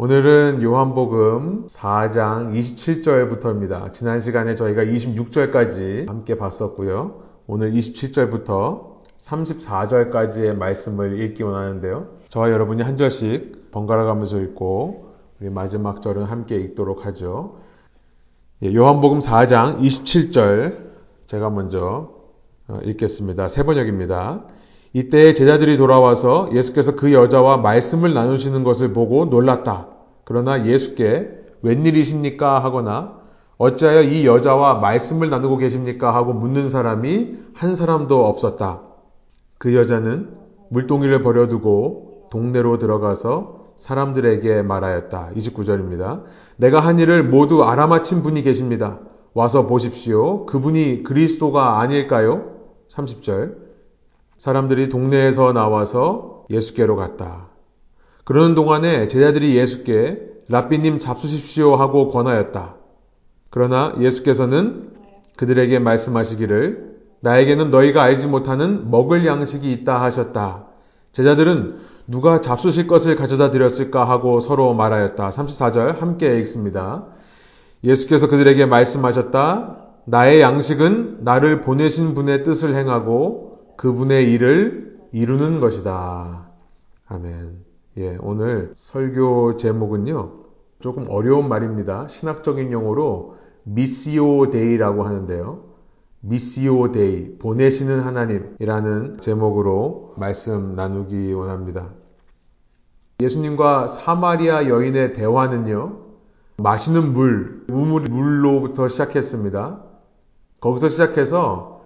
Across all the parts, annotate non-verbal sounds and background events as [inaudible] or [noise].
오늘은 요한복음 4장 27절부터입니다. 지난 시간에 저희가 26절까지 함께 봤었고요. 오늘 27절부터 34절까지의 말씀을 읽기 원하는데요. 저와 여러분이 한 절씩 번갈아 가면서 읽고 우리 마지막 절은 함께 읽도록 하죠. 예, 요한복음 4장 27절 제가 먼저 어, 읽겠습니다. 세 번역입니다. 이때 제자들이 돌아와서 예수께서 그 여자와 말씀을 나누시는 것을 보고 놀랐다. 그러나 예수께 웬일이십니까? 하거나 어찌하여 이 여자와 말씀을 나누고 계십니까? 하고 묻는 사람이 한 사람도 없었다. 그 여자는 물동이를 버려두고 동네로 들어가서 사람들에게 말하였다. 29절입니다. 내가 한 일을 모두 알아맞힌 분이 계십니다. 와서 보십시오. 그분이 그리스도가 아닐까요? 30절. 사람들이 동네에서 나와서 예수께로 갔다. 그러는 동안에 제자들이 예수께 랍비님 잡수십시오 하고 권하였다. 그러나 예수께서는 그들에게 말씀하시기를 나에게는 너희가 알지 못하는 먹을 양식이 있다 하셨다. 제자들은 누가 잡수실 것을 가져다 드렸을까 하고 서로 말하였다. 34절 함께 읽습니다. 예수께서 그들에게 말씀하셨다. 나의 양식은 나를 보내신 분의 뜻을 행하고 그분의 일을 이루는 것이다. 아멘. 예, 오늘 설교 제목은요. 조금 어려운 말입니다. 신학적인 용어로 Missio Dei라고 하는데요. Missio Dei, 보내시는 하나님이라는 제목으로 말씀 나누기 원합니다. 예수님과 사마리아 여인의 대화는요. 마시는 물, 우물, 물로부터 시작했습니다. 거기서 시작해서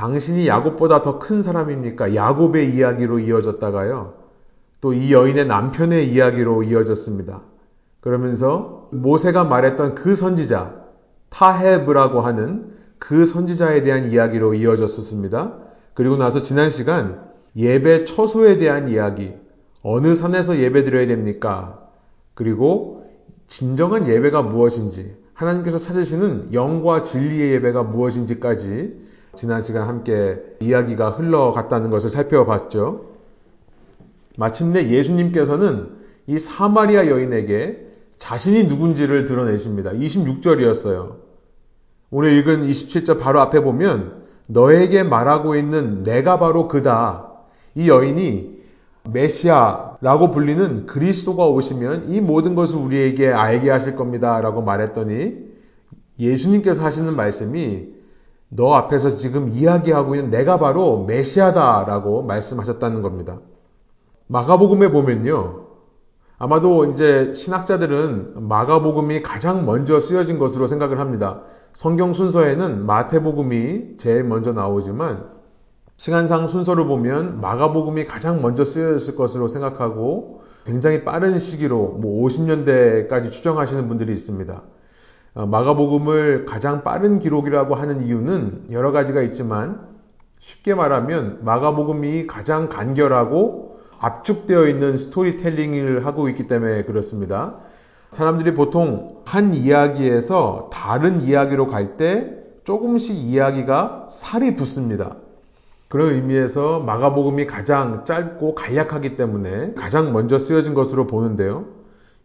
당신이 야곱보다 더 큰 사람입니까? 야곱의 이야기로 이어졌다가요. 또 이 여인의 남편의 이야기로 이어졌습니다. 그러면서 모세가 말했던 그 선지자 타헤브라고 하는 그 선지자에 대한 이야기로 이어졌었습니다. 그리고 나서 지난 시간 예배 처소에 대한 이야기 어느 산에서 예배 드려야 됩니까? 그리고 진정한 예배가 무엇인지 하나님께서 찾으시는 영과 진리의 예배가 무엇인지까지 지난 시간 함께 이야기가 흘러갔다는 것을 살펴봤죠. 마침내 예수님께서는 이 사마리아 여인에게 자신이 누군지를 드러내십니다. 26절이었어요. 오늘 읽은 27절 바로 앞에 보면 너에게 말하고 있는 내가 바로 그다. 이 여인이 메시아라고 불리는 그리스도가 오시면 이 모든 것을 우리에게 알게 하실 겁니다. 라고 말했더니 예수님께서 하시는 말씀이 너 앞에서 지금 이야기하고 있는 내가 바로 메시아다라고 말씀하셨다는 겁니다. 마가복음에 보면요. 아마도 이제 신학자들은 마가복음이 가장 먼저 쓰여진 것으로 생각을 합니다. 성경 순서에는 마태복음이 제일 먼저 나오지만 시간상 순서를 보면 마가복음이 가장 먼저 쓰여졌을 것으로 생각하고 굉장히 빠른 시기로 뭐 50년대까지 추정하시는 분들이 있습니다. 어, 마가복음을 가장 빠른 기록이라고 하는 이유는 여러 가지가 있지만 쉽게 말하면 마가복음이 가장 간결하고 압축되어 있는 스토리텔링을 하고 있기 때문에 그렇습니다. 사람들이 보통 한 이야기에서 다른 이야기로 갈 때 조금씩 이야기가 살이 붙습니다. 그런 의미에서 마가복음이 가장 짧고 간략하기 때문에 가장 먼저 쓰여진 것으로 보는데요.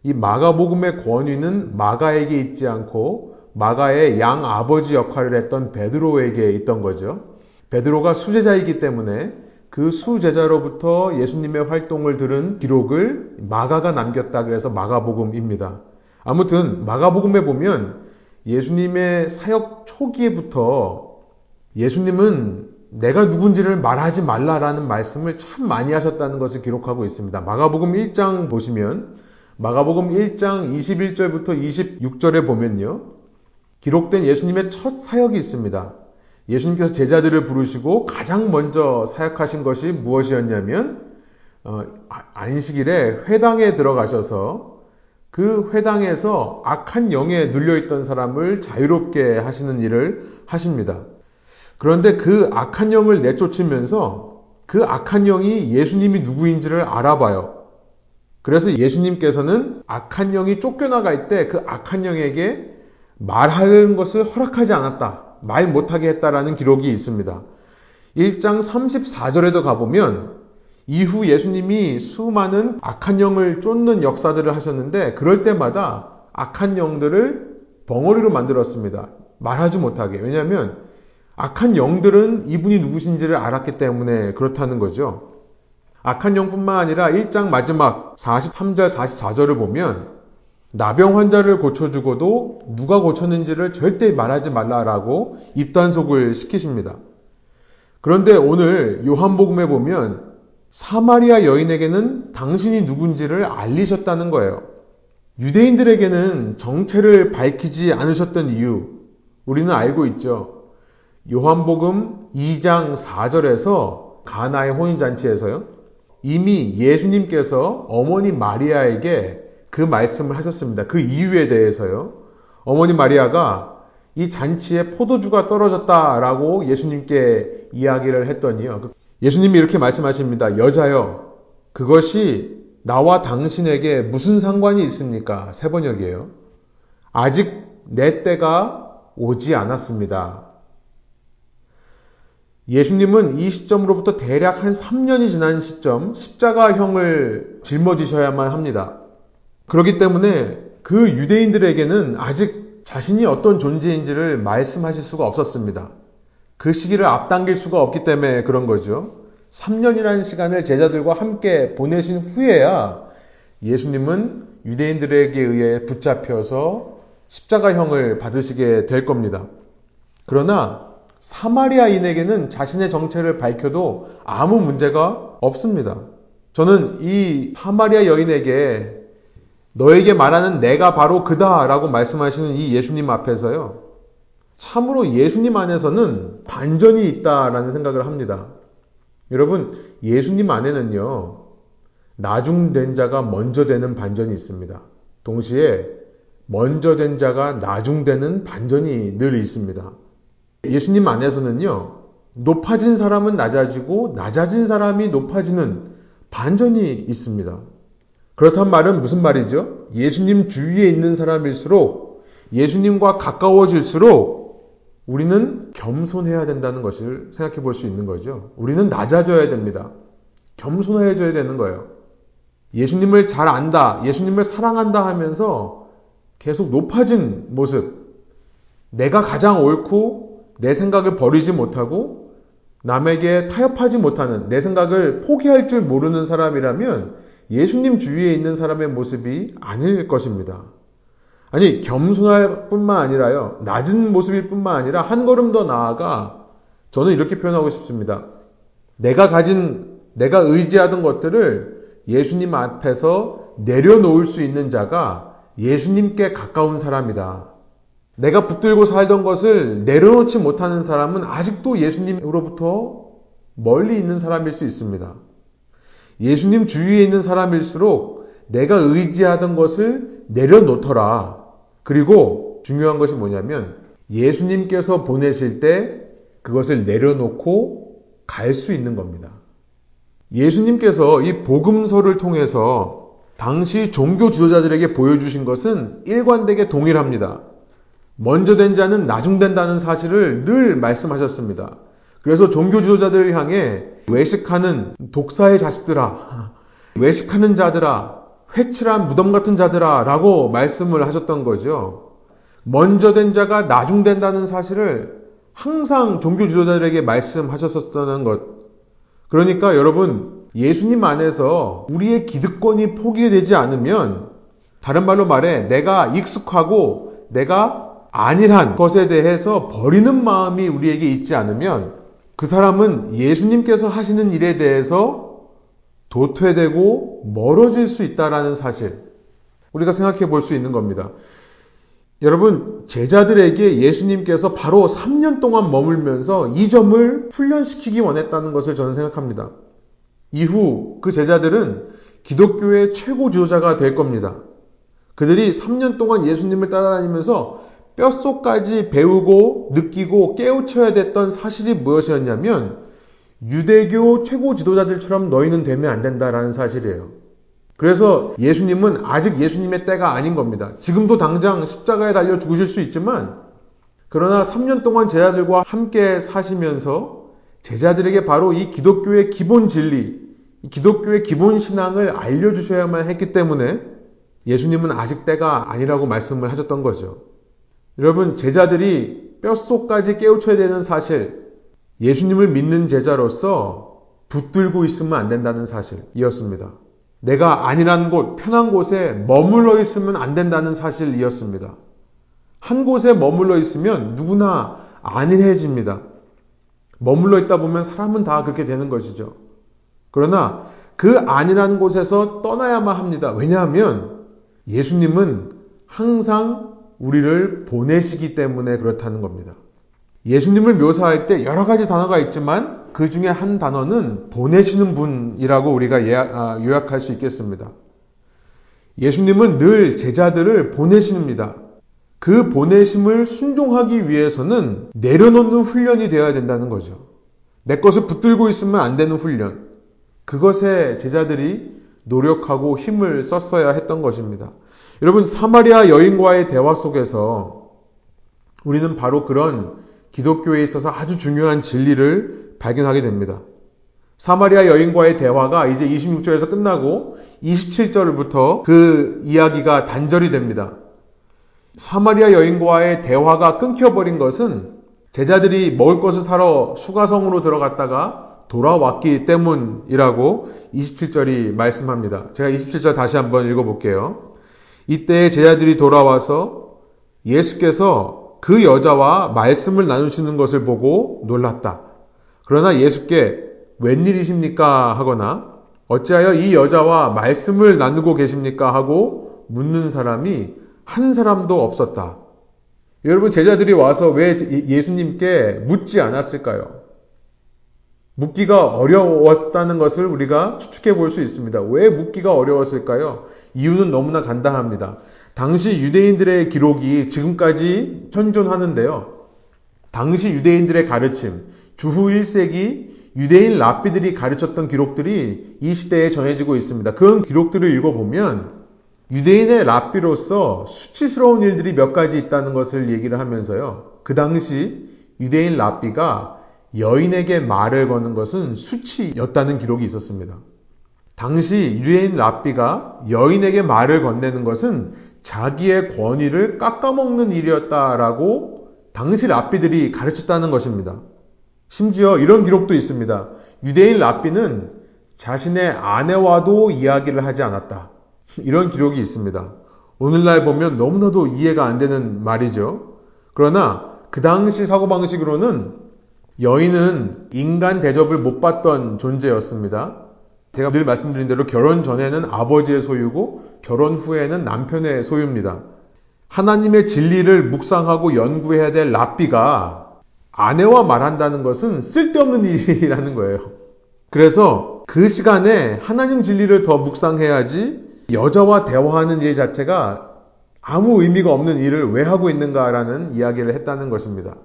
이 마가복음의 권위는 마가에게 있지 않고 마가의 양 아버지 역할을 했던 베드로에게 있던 거죠. 베드로가 수제자이기 때문에 그 수제자로부터 예수님의 활동을 들은 기록을 마가가 남겼다 그래서 마가복음입니다. 아무튼 마가복음에 보면 예수님의 사역 초기에부터 예수님은 내가 누군지를 말하지 말라라는 말씀을 참 많이 하셨다는 것을 기록하고 있습니다. 마가복음 1장 보시면 마가복음 1장 21절부터 26절에 보면요. 기록된 예수님의 첫 사역이 있습니다. 예수님께서 제자들을 부르시고 가장 먼저 사역하신 것이 무엇이었냐면 어, 아, 안식일에 회당에 들어가셔서 그 회당에서 악한 영에 눌려있던 사람을 자유롭게 하시는 일을 하십니다. 그런데 그 악한 영을 내쫓으면서 그 악한 영이 예수님이 누구인지를 알아봐요. 그래서 예수님께서는 악한 영이 쫓겨나갈 때 그 악한 영에게 말하는 것을 허락하지 않았다. 말 못하게 했다라는 기록이 있습니다. 1장 34절에도 가보면 이후 예수님이 수많은 악한 영을 쫓는 역사들을 하셨는데 그럴 때마다 악한 영들을 벙어리로 만들었습니다. 말하지 못하게. 왜냐하면 악한 영들은 이분이 누구신지를 알았기 때문에 그렇다는 거죠. 악한 영뿐만 아니라 1장 마지막 43절, 44절을 보면 나병 환자를 고쳐주고도 누가 고쳤는지를 절대 말하지 말라라고 입단속을 시키십니다. 그런데 오늘 요한복음에 보면 사마리아 여인에게는 당신이 누군지를 알리셨다는 거예요. 유대인들에게는 정체를 밝히지 않으셨던 이유, 우리는 알고 있죠. 요한복음 2장 4절에서 가나의 혼인잔치에서요. 이미 예수님께서 어머니 마리아에게 그 말씀을 하셨습니다. 그 이유에 대해서요. 어머니 마리아가 이 잔치에 포도주가 떨어졌다라고 예수님께 이야기를 했더니요. 예수님이 이렇게 말씀하십니다. 여자여, 그것이 나와 당신에게 무슨 상관이 있습니까? 세 번역이에요. 아직 내 때가 오지 않았습니다. 예수님은 이 시점으로부터 대략 한 3년이 지난 시점 십자가형을 짊어지셔야만 합니다. 그렇기 때문에 그 유대인들에게는 아직 자신이 어떤 존재인지를 말씀하실 수가 없었습니다. 그 시기를 앞당길 수가 없기 때문에 그런 거죠. 3년이라는 시간을 제자들과 함께 보내신 후에야 예수님은 유대인들에게 의해 붙잡혀서 십자가형을 받으시게 될 겁니다. 그러나 사마리아인에게는 자신의 정체를 밝혀도 아무 문제가 없습니다. 저는 이 사마리아 여인에게 너에게 말하는 내가 바로 그다라고 말씀하시는 이 예수님 앞에서요. 참으로 예수님 안에서는 반전이 있다라는 생각을 합니다. 여러분, 예수님 안에는요, 나중된 자가 먼저 되는 반전이 있습니다. 동시에 먼저 된 자가 나중되는 반전이 늘 있습니다. 예수님 안에서는요, 높아진 사람은 낮아지고 낮아진 사람이 높아지는 반전이 있습니다. 그렇단 말은 무슨 말이죠? 예수님 주위에 있는 사람일수록 예수님과 가까워질수록 우리는 겸손해야 된다는 것을 생각해 볼 수 있는 거죠. 우리는 낮아져야 됩니다. 겸손해져야 되는 거예요. 예수님을 잘 안다, 예수님을 사랑한다 하면서 계속 높아진 모습. 내가 가장 옳고 내 생각을 버리지 못하고 남에게 타협하지 못하는 내 생각을 포기할 줄 모르는 사람이라면 예수님 주위에 있는 사람의 모습이 아닐 것입니다. 아니, 겸손할 뿐만 아니라요, 낮은 모습일 뿐만 아니라 한 걸음 더 나아가 저는 이렇게 표현하고 싶습니다. 내가 가진, 내가 의지하던 것들을 예수님 앞에서 내려놓을 수 있는 자가 예수님께 가까운 사람이다. 내가 붙들고 살던 것을 내려놓지 못하는 사람은 아직도 예수님으로부터 멀리 있는 사람일 수 있습니다. 예수님 주위에 있는 사람일수록 내가 의지하던 것을 내려놓더라. 그리고 중요한 것이 뭐냐면 예수님께서 보내실 때 그것을 내려놓고 갈 수 있는 겁니다. 예수님께서 이 복음서를 통해서 당시 종교 지도자들에게 보여주신 것은 일관되게 동일합니다. 먼저 된 자는 나중된다는 사실을 늘 말씀하셨습니다. 그래서 종교 지도자들을 향해 외식하는 독사의 자식들아, 외식하는 자들아, 회칠한 무덤 같은 자들아 라고 말씀을 하셨던 거죠. 먼저 된 자가 나중된다는 사실을 항상 종교 지도자들에게 말씀하셨었다는 것. 그러니까 여러분, 예수님 안에서 우리의 기득권이 포기되지 않으면 다른 말로 말해 내가 익숙하고 내가 안일한 것에 대해서 버리는 마음이 우리에게 있지 않으면 그 사람은 예수님께서 하시는 일에 대해서 도태되고 멀어질 수 있다라는 사실 우리가 생각해 볼 수 있는 겁니다. 여러분 제자들에게 예수님께서 바로 3년 동안 머물면서 이 점을 훈련시키기 원했다는 것을 저는 생각합니다. 이후 그 제자들은 기독교의 최고 지도자가 될 겁니다. 그들이 3년 동안 예수님을 따라다니면서 뼛속까지 배우고 느끼고 깨우쳐야 됐던 사실이 무엇이었냐면 유대교 최고 지도자들처럼 너희는 되면 안 된다라는 사실이에요. 그래서 예수님은 아직 예수님의 때가 아닌 겁니다. 지금도 당장 십자가에 달려 죽으실 수 있지만 그러나 3년 동안 제자들과 함께 사시면서 제자들에게 바로 이 기독교의 기본 진리, 기독교의 기본 신앙을 알려주셔야만 했기 때문에 예수님은 아직 때가 아니라고 말씀을 하셨던 거죠. 여러분, 제자들이 뼛속까지 깨우쳐야 되는 사실, 예수님을 믿는 제자로서 붙들고 있으면 안 된다는 사실이었습니다. 내가 아니란 곳, 편한 곳에 머물러 있으면 안 된다는 사실이었습니다. 한 곳에 머물러 있으면 누구나 안일해집니다. 머물러 있다 보면 사람은 다 그렇게 되는 것이죠. 그러나 그 안일한 곳에서 떠나야만 합니다. 왜냐하면 예수님은 항상 우리를 보내시기 때문에 그렇다는 겁니다. 예수님을 묘사할 때 여러 가지 단어가 있지만 그 중에 한 단어는 보내시는 분이라고 우리가 아, 요약할 수 있겠습니다. 예수님은 늘 제자들을 보내십니다. 그 보내심을 순종하기 위해서는 내려놓는 훈련이 되어야 된다는 거죠. 내 것을 붙들고 있으면 안 되는 훈련. 그것에 제자들이 노력하고 힘을 썼어야 했던 것입니다. 여러분, 사마리아 여인과의 대화 속에서 우리는 바로 그런 기독교에 있어서 아주 중요한 진리를 발견하게 됩니다. 사마리아 여인과의 대화가 이제 26절에서 끝나고 27절부터 그 이야기가 단절이 됩니다. 사마리아 여인과의 대화가 끊겨버린 것은 제자들이 먹을 것을 사러 수가성으로 들어갔다가 돌아왔기 때문이라고 27절이 말씀합니다. 제가 27절 다시 한번 읽어볼게요. 이때 제자들이 돌아와서 예수께서 그 여자와 말씀을 나누시는 것을 보고 놀랐다. 그러나 예수께 웬일이십니까? 하거나 어찌하여 이 여자와 말씀을 나누고 계십니까? 하고 묻는 사람이 한 사람도 없었다. 여러분, 제자들이 와서 왜 예수님께 묻지 않았을까요? 묻기가 어려웠다는 것을 우리가 추측해 볼 수 있습니다. 왜 묻기가 어려웠을까요? 이유는 너무나 간단합니다. 당시 유대인들의 기록이 지금까지 현존하는데요. 당시 유대인들의 가르침, 주후 1세기 유대인 랍비들이 가르쳤던 기록들이 이 시대에 전해지고 있습니다. 그런 기록들을 읽어보면 유대인의 랍비로서 수치스러운 일들이 몇 가지 있다는 것을 얘기를 하면서요. 그 당시 유대인 랍비가 여인에게 말을 거는 것은 수치였다는 기록이 있었습니다. 당시 유대인 랍비가 여인에게 말을 건네는 것은 자기의 권위를 깎아먹는 일이었다라고 당시 랍비들이 가르쳤다는 것입니다. 심지어 이런 기록도 있습니다. 유대인 랍비는 자신의 아내와도 이야기를 하지 않았다. [laughs] 이런 기록이 있습니다. 오늘날 보면 너무나도 이해가 안 되는 말이죠. 그러나 그 당시 사고방식으로는 여인은 인간 대접을 못 받던 존재였습니다. 제가 늘 말씀드린 대로 결혼 전에는 아버지의 소유고 결혼 후에는 남편의 소유입니다. 하나님의 진리를 묵상하고 연구해야 될 랍비가 아내와 말한다는 것은 쓸데없는 [laughs] 일이라는 거예요. 그래서 그 시간에 하나님 진리를 더 묵상해야지 여자와 대화하는 일 자체가 아무 의미가 없는 일을 왜 하고 있는가라는 이야기를 했다는 것입니다.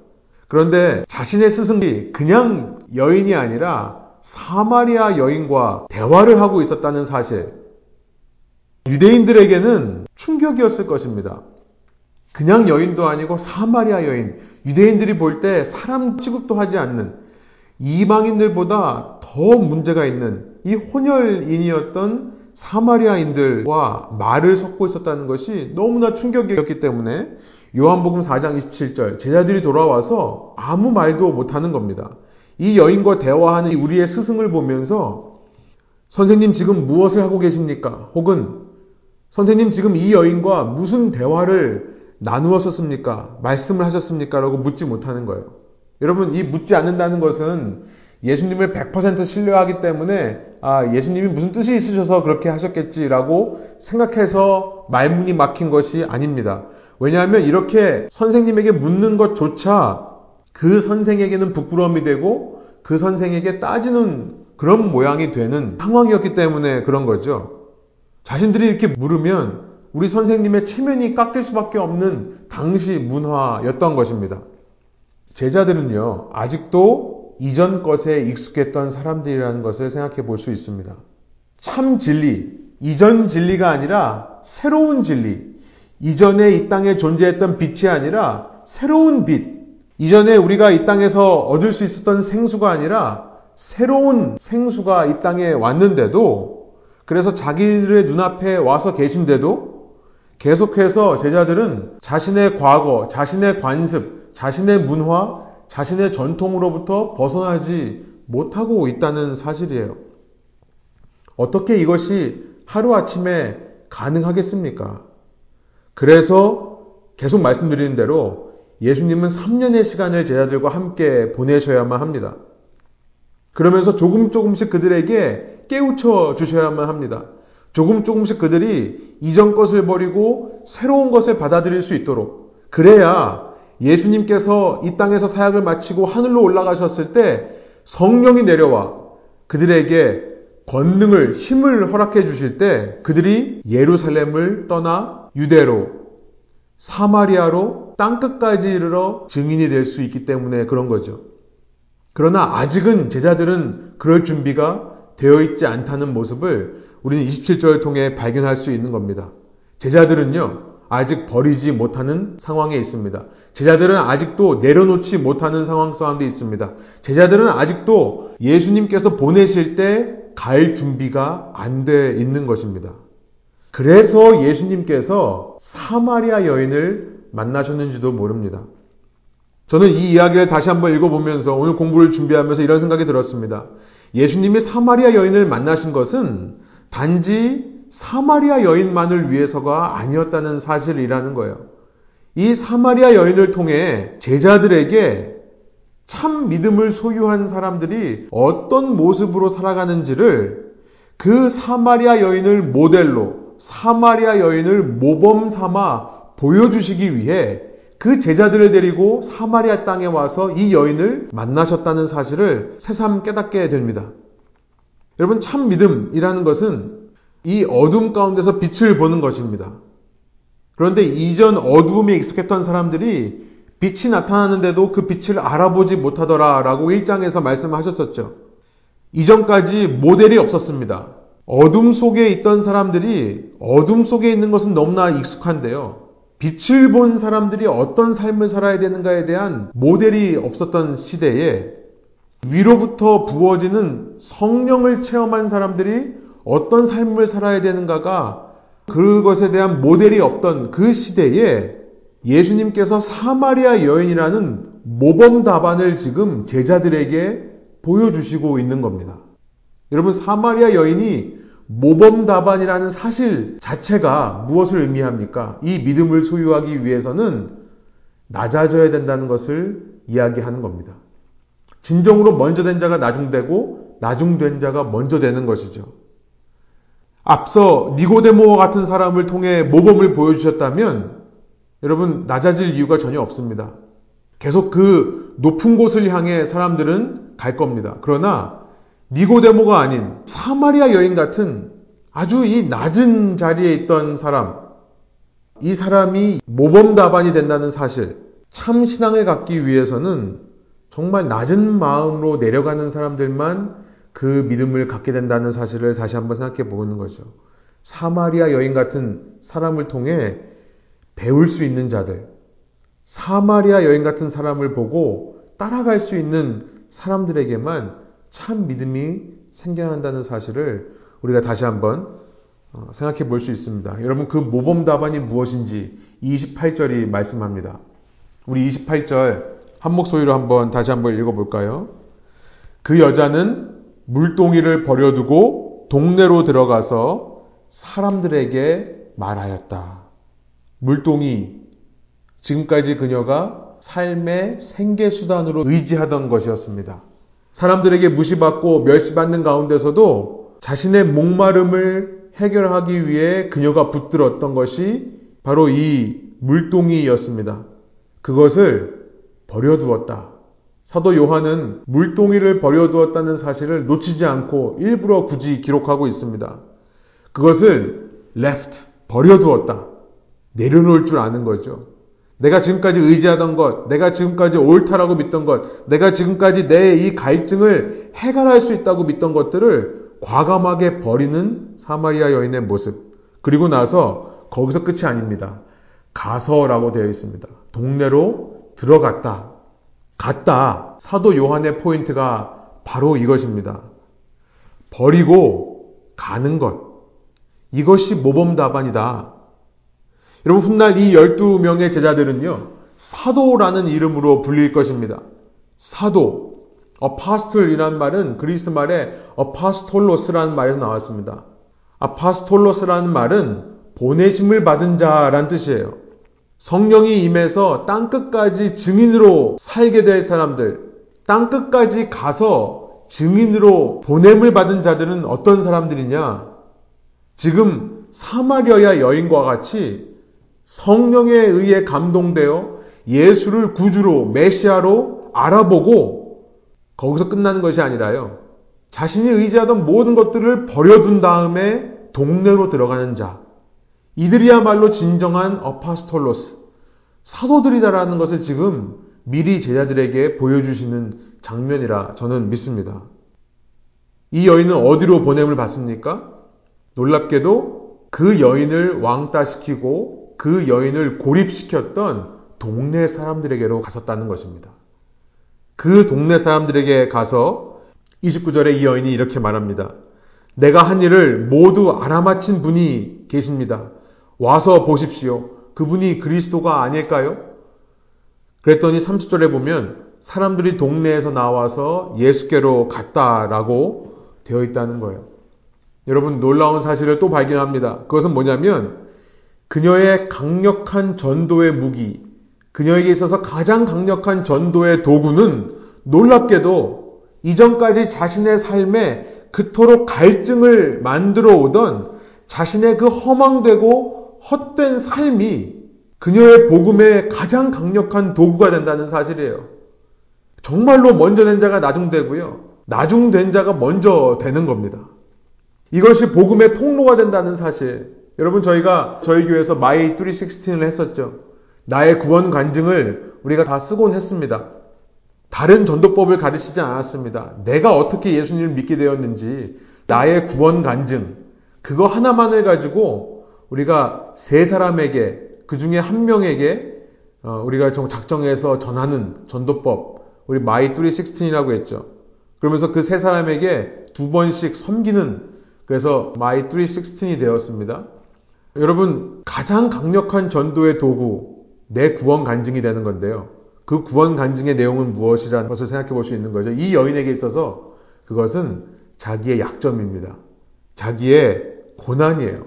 그런데 자신의 스승이 그냥 여인이 아니라 사마리아 여인과 대화를 하고 있었다는 사실. 유대인들에게는 충격이었을 것입니다. 그냥 여인도 아니고 사마리아 여인. 유대인들이 볼 때 사람 취급도 하지 않는 이방인들보다 더 문제가 있는 이 혼혈인이었던 사마리아인들과 말을 섞고 있었다는 것이 너무나 충격이었기 때문에 요한복음 4장 27절 제자들이 돌아와서 아무 말도 못하는 겁니다. 이 여인과 대화하는 우리의 스승을 보면서 선생님 지금 무엇을 하고 계십니까? 혹은 선생님 지금 이 여인과 무슨 대화를 나누었었습니까? 말씀을 하셨습니까? 라고 묻지 못하는 거예요. 여러분, 이 묻지 않는다는 것은 예수님을 100% 신뢰하기 때문에 아, 예수님이 무슨 뜻이 있으셔서 그렇게 하셨겠지라고 생각해서 말문이 막힌 것이 아닙니다. 왜냐하면 이렇게 선생님에게 묻는 것조차 그 선생에게는 부끄러움이 되고 그 선생에게 따지는 그런 모양이 되는 상황이었기 때문에 그런 거죠. 자신들이 이렇게 물으면 우리 선생님의 체면이 깎일 수밖에 없는 당시 문화였던 것입니다. 제자들은요, 아직도 이전 것에 익숙했던 사람들이라는 것을 생각해 볼 수 있습니다. 참 진리, 이전 진리가 아니라 새로운 진리, 이전에 이 땅에 존재했던 빛이 아니라 새로운 빛, 이전에 우리가 이 땅에서 얻을 수 있었던 생수가 아니라 새로운 생수가 이 땅에 왔는데도 그래서 자기들의 눈앞에 와서 계신데도 계속해서 제자들은 자신의 과거, 자신의 관습, 자신의 문화, 자신의 전통으로부터 벗어나지 못하고 있다는 사실이에요. 어떻게 이것이 하루아침에 가능하겠습니까? 그래서 계속 말씀드리는 대로 예수님은 3년의 시간을 제자들과 함께 보내셔야만 합니다. 그러면서 조금 조금씩 그들에게 깨우쳐 주셔야만 합니다. 조금 조금씩 그들이 이전 것을 버리고 새로운 것을 받아들일 수 있도록 그래야 예수님께서 이 땅에서 사역을 마치고 하늘로 올라가셨을 때 성령이 내려와 그들에게 권능을 힘을 허락해 주실 때 그들이 예루살렘을 떠나 유대로 사마리아로 땅끝까지 이르러 증인이 될 수 있기 때문에 그런 거죠. 그러나 아직은 제자들은 그럴 준비가 되어 있지 않다는 모습을 우리는 27절을 통해 발견할 수 있는 겁니다. 제자들은요, 아직 버리지 못하는 상황에 있습니다. 제자들은 아직도 내려놓지 못하는 상황 가운데 있습니다. 제자들은 아직도 예수님께서 보내실 때 갈 준비가 안 돼 있는 것입니다. 그래서 예수님께서 사마리아 여인을 만나셨는지도 모릅니다. 저는 이 이야기를 다시 한번 읽어보면서 오늘 공부를 준비하면서 이런 생각이 들었습니다. 예수님이 사마리아 여인을 만나신 것은 단지 사마리아 여인만을 위해서가 아니었다는 사실이라는 거예요. 이 사마리아 여인을 통해 제자들에게 참 믿음을 소유한 사람들이 어떤 모습으로 살아가는지를 그 사마리아 여인을 모델로 사마리아 여인을 모범 삼아 보여주시기 위해 그 제자들을 데리고 사마리아 땅에 와서 이 여인을 만나셨다는 사실을 새삼 깨닫게 됩니다. 여러분, 참 믿음이라는 것은 이 어둠 가운데서 빛을 보는 것입니다. 그런데 이전 어두움에 익숙했던 사람들이 빛이 나타나는데도 그 빛을 알아보지 못하더라 라고 1장에서 말씀하셨었죠. 이전까지 모델이 없었습니다. 어둠 속에 있던 사람들이 어둠 속에 있는 것은 너무나 익숙한데요. 빛을 본 사람들이 어떤 삶을 살아야 되는가에 대한 모델이 없었던 시대에 위로부터 부어지는 성령을 체험한 사람들이 어떤 삶을 살아야 되는가가 그것에 대한 모델이 없던 그 시대에 예수님께서 사마리아 여인이라는 모범 답안을 지금 제자들에게 보여주시고 있는 겁니다. 여러분, 사마리아 여인이 모범 답안이라는 사실 자체가 무엇을 의미합니까? 이 믿음을 소유하기 위해서는 낮아져야 된다는 것을 이야기하는 겁니다. 진정으로 먼저 된 자가 나중되고 나중된 자가 먼저 되는 것이죠. 앞서 니고데모와 같은 사람을 통해 모범을 보여주셨다면 여러분 낮아질 이유가 전혀 없습니다. 계속 그 높은 곳을 향해 사람들은 갈 겁니다. 그러나 니고데모가 아닌 사마리아 여인 같은 아주 이 낮은 자리에 있던 사람, 이 사람이 모범 답안이 된다는 사실, 참 신앙을 갖기 위해서는 정말 낮은 마음으로 내려가는 사람들만 그 믿음을 갖게 된다는 사실을 다시 한번 생각해 보는 거죠. 사마리아 여인 같은 사람을 통해 배울 수 있는 자들, 사마리아 여인 같은 사람을 보고 따라갈 수 있는 사람들에게만 참 믿음이 생겨난다는 사실을 우리가 다시 한번 어, 생각해 볼 수 있습니다. 여러분 그 모범 답안이 무엇인지 28절이 말씀합니다. 우리 28절 한 목소리로 한번 다시 한번 읽어 볼까요? 그 여자는 물동이를 버려두고 동네로 들어가서 사람들에게 말하였다. 물동이 지금까지 그녀가 삶의 생계 수단으로 의지하던 것이었습니다. 사람들에게 무시받고 멸시받는 가운데서도 자신의 목마름을 해결하기 위해 그녀가 붙들었던 것이 바로 이 물동이였습니다. 그것을 버려두었다. 사도 요한은 물동이를 버려두었다는 사실을 놓치지 않고 일부러 굳이 기록하고 있습니다. 그것을 left, 버려두었다. 내려놓을 줄 아는 거죠. 내가 지금까지 의지하던 것, 내가 지금까지 옳다라고 믿던 것, 내가 지금까지 내 이 갈증을 해결할 수 있다고 믿던 것들을 과감하게 버리는 사마리아 여인의 모습. 그리고 나서 거기서 끝이 아닙니다. 가서라고 되어 있습니다. 동네로 들어갔다. 갔다. 사도 요한의 포인트가 바로 이것입니다. 버리고 가는 것. 이것이 모범 답안이다. 여러분, 훗날 이 12명의 제자들은요, 사도라는 이름으로 불릴 것입니다. 사도. 어파스톨이라는 말은 그리스 말에 어파스톨로스라는 말에서 나왔습니다. 아파스톨로스라는 말은 보내심을 받은 자란 뜻이에요. 성령이 임해서 땅끝까지 증인으로 살게 될 사람들, 땅끝까지 가서 증인으로 보냄을 받은 자들은 어떤 사람들이냐? 지금 사마리아야 여인과 같이 성령에 의해 감동되어 예수를 구주로 메시아로 알아보고 거기서 끝나는 것이 아니라요. 자신이 의지하던 모든 것들을 버려둔 다음에 동네로 들어가는 자. 이들이야말로 진정한 어파스톨로스, 사도들이다라는 것을 지금 미리 제자들에게 보여주시는 장면이라 저는 믿습니다. 이 여인은 어디로 보냄을 받습니까? 놀랍게도 그 여인을 왕따시키고 그 여인을 고립시켰던 동네 사람들에게로 갔었다는 것입니다. 그 동네 사람들에게 가서 29절에 이 여인이 이렇게 말합니다. 내가 한 일을 모두 알아맞힌 분이 계십니다. 와서 보십시오. 그분이 그리스도가 아닐까요? 그랬더니 30절에 보면 사람들이 동네에서 나와서 예수께로 갔다라고 되어 있다는 거예요. 여러분 놀라운 사실을 또 발견합니다. 그것은 뭐냐면 그녀의 강력한 전도의 무기, 그녀에게 있어서 가장 강력한 전도의 도구는 놀랍게도 이전까지 자신의 삶에 그토록 갈증을 만들어 오던 자신의 그 허망되고 헛된 삶이 그녀의 복음의 가장 강력한 도구가 된다는 사실이에요. 정말로 먼저 된 자가 나중되고요. 나중된 자가 먼저 되는 겁니다. 이것이 복음의 통로가 된다는 사실. 여러분 저희가 저희 교회에서 My 316을 했었죠. 나의 구원 간증을 우리가 다 쓰곤 했습니다. 다른 전도법을 가르치지 않았습니다. 내가 어떻게 예수님을 믿게 되었는지 나의 구원 간증 그거 하나만을 가지고 우리가 세 사람에게 그 중에 한 명에게 어, 우리가 작정해서 전하는 전도법 우리 My 316이라고 했죠. 그러면서 그 세 사람에게 두 번씩 섬기는 그래서 My 316이 되었습니다. 여러분 가장 강력한 전도의 도구 내 구원 간증이 되는 건데요. 그 구원 간증의 내용은 무엇이라는 것을 생각해 볼 수 있는 거죠. 이 여인에게 있어서 그것은 자기의 약점입니다. 자기의 고난이에요.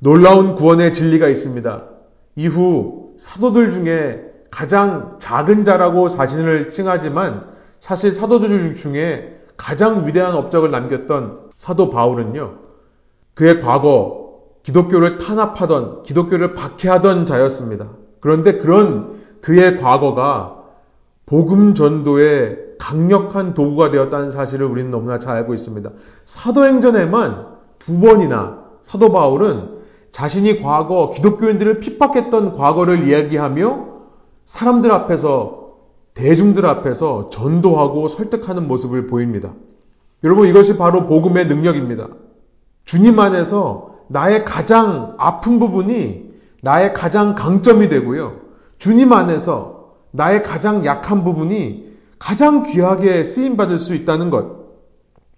놀라운 구원의 진리가 있습니다. 이후 사도들 중에 가장 작은 자라고 자신을 칭하지만 사실 사도들 중에 가장 위대한 업적을 남겼던 사도 바울은요. 그의 과거 기독교를 탄압하던 기독교를 박해하던 자였습니다. 그런데 그런 그의 과거가 복음 전도의 강력한 도구가 되었다는 사실을 우리는 너무나 잘 알고 있습니다. 사도행전에만 두 번이나 사도 바울은 자신이 과거 기독교인들을 핍박했던 과거를 이야기하며 사람들 앞에서 대중들 앞에서 전도하고 설득하는 모습을 보입니다. 여러분 이것이 바로 복음의 능력입니다. 주님 안에서 나의 가장 아픈 부분이 나의 가장 강점이 되고요. 주님 안에서 나의 가장 약한 부분이 가장 귀하게 쓰임 받을 수 있다는 것.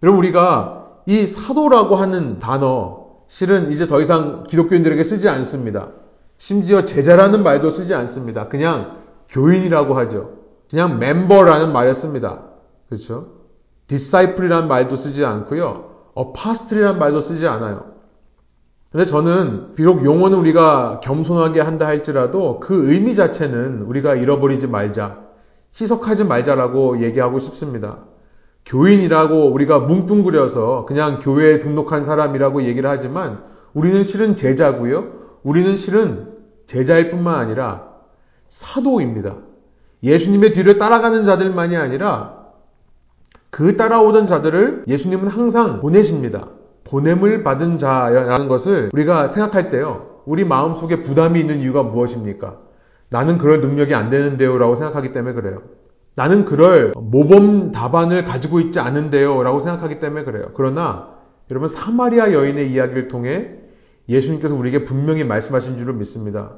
여러분 우리가 이 사도라고 하는 단어 실은 이제 더 이상 기독교인들에게 쓰지 않습니다. 심지어 제자라는 말도 쓰지 않습니다. 그냥 교인이라고 하죠. 그냥 멤버라는 말을 씁니다. 그렇죠? disciple이라는 말도 쓰지 않고요. apostle이라는 말도 쓰지 않아요. 근데 저는 비록 용어는 우리가 겸손하게 한다 할지라도 그 의미 자체는 우리가 잃어버리지 말자, 희석하지 말자라고 얘기하고 싶습니다. 교인이라고 우리가 뭉뚱그려서 그냥 교회에 등록한 사람이라고 얘기를 하지만 우리는 실은 제자고요. 우리는 실은 제자일 뿐만 아니라 사도입니다. 예수님의 뒤를 따라가는 자들만이 아니라 그 따라오던 자들을 예수님은 항상 보내십니다. 보냄을 받은 자라는 것을 우리가 생각할 때요. 우리 마음속에 부담이 있는 이유가 무엇입니까? 나는 그럴 능력이 안 되는데요. 라고 생각하기 때문에 그래요. 나는 그럴 모범 답안을 가지고 있지 않은데요. 라고 생각하기 때문에 그래요. 그러나 여러분 사마리아 여인의 이야기를 통해 예수님께서 우리에게 분명히 말씀하신 줄을 믿습니다.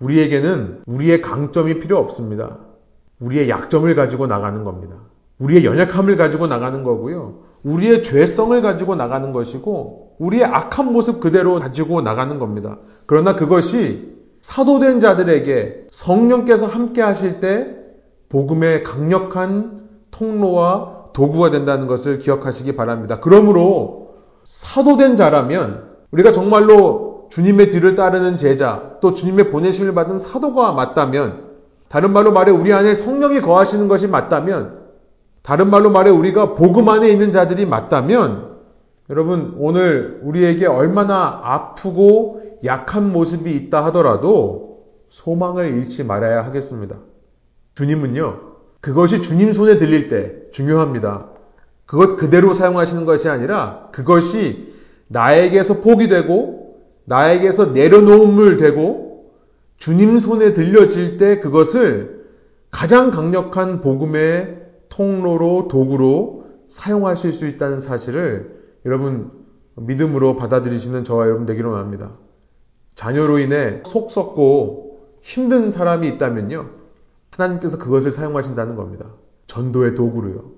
우리에게는 우리의 강점이 필요 없습니다. 우리의 약점을 가지고 나가는 겁니다. 우리의 연약함을 가지고 나가는 거고요. 우리의 죄성을 가지고 나가는 것이고 우리의 악한 모습 그대로 가지고 나가는 겁니다. 그러나 그것이 사도된 자들에게 성령께서 함께 하실 때 복음의 강력한 통로와 도구가 된다는 것을 기억하시기 바랍니다. 그러므로 사도된 자라면 우리가 정말로 주님의 뒤를 따르는 제자 또 주님의 보내심을 받은 사도가 맞다면 다른 말로 말해 우리 안에 성령이 거하시는 것이 맞다면 다른 말로 말해 우리가 복음 안에 있는 자들이 맞다면 여러분 오늘 우리에게 얼마나 아프고 약한 모습이 있다 하더라도 소망을 잃지 말아야 하겠습니다. 주님은요, 그것이 주님 손에 들릴 때 중요합니다. 그것 그대로 사용하시는 것이 아니라 그것이 나에게서 포기 되고 나에게서 내려놓음을 되고 주님 손에 들려질 때 그것을 가장 강력한 복음의 통로로 도구로 사용하실 수 있다는 사실을 여러분 믿음으로 받아들이시는 저와 여러분 되기로 합니다. 자녀로 인해 속 썩고 힘든 사람이 있다면요. 하나님께서 그것을 사용하신다는 겁니다. 전도의 도구로요.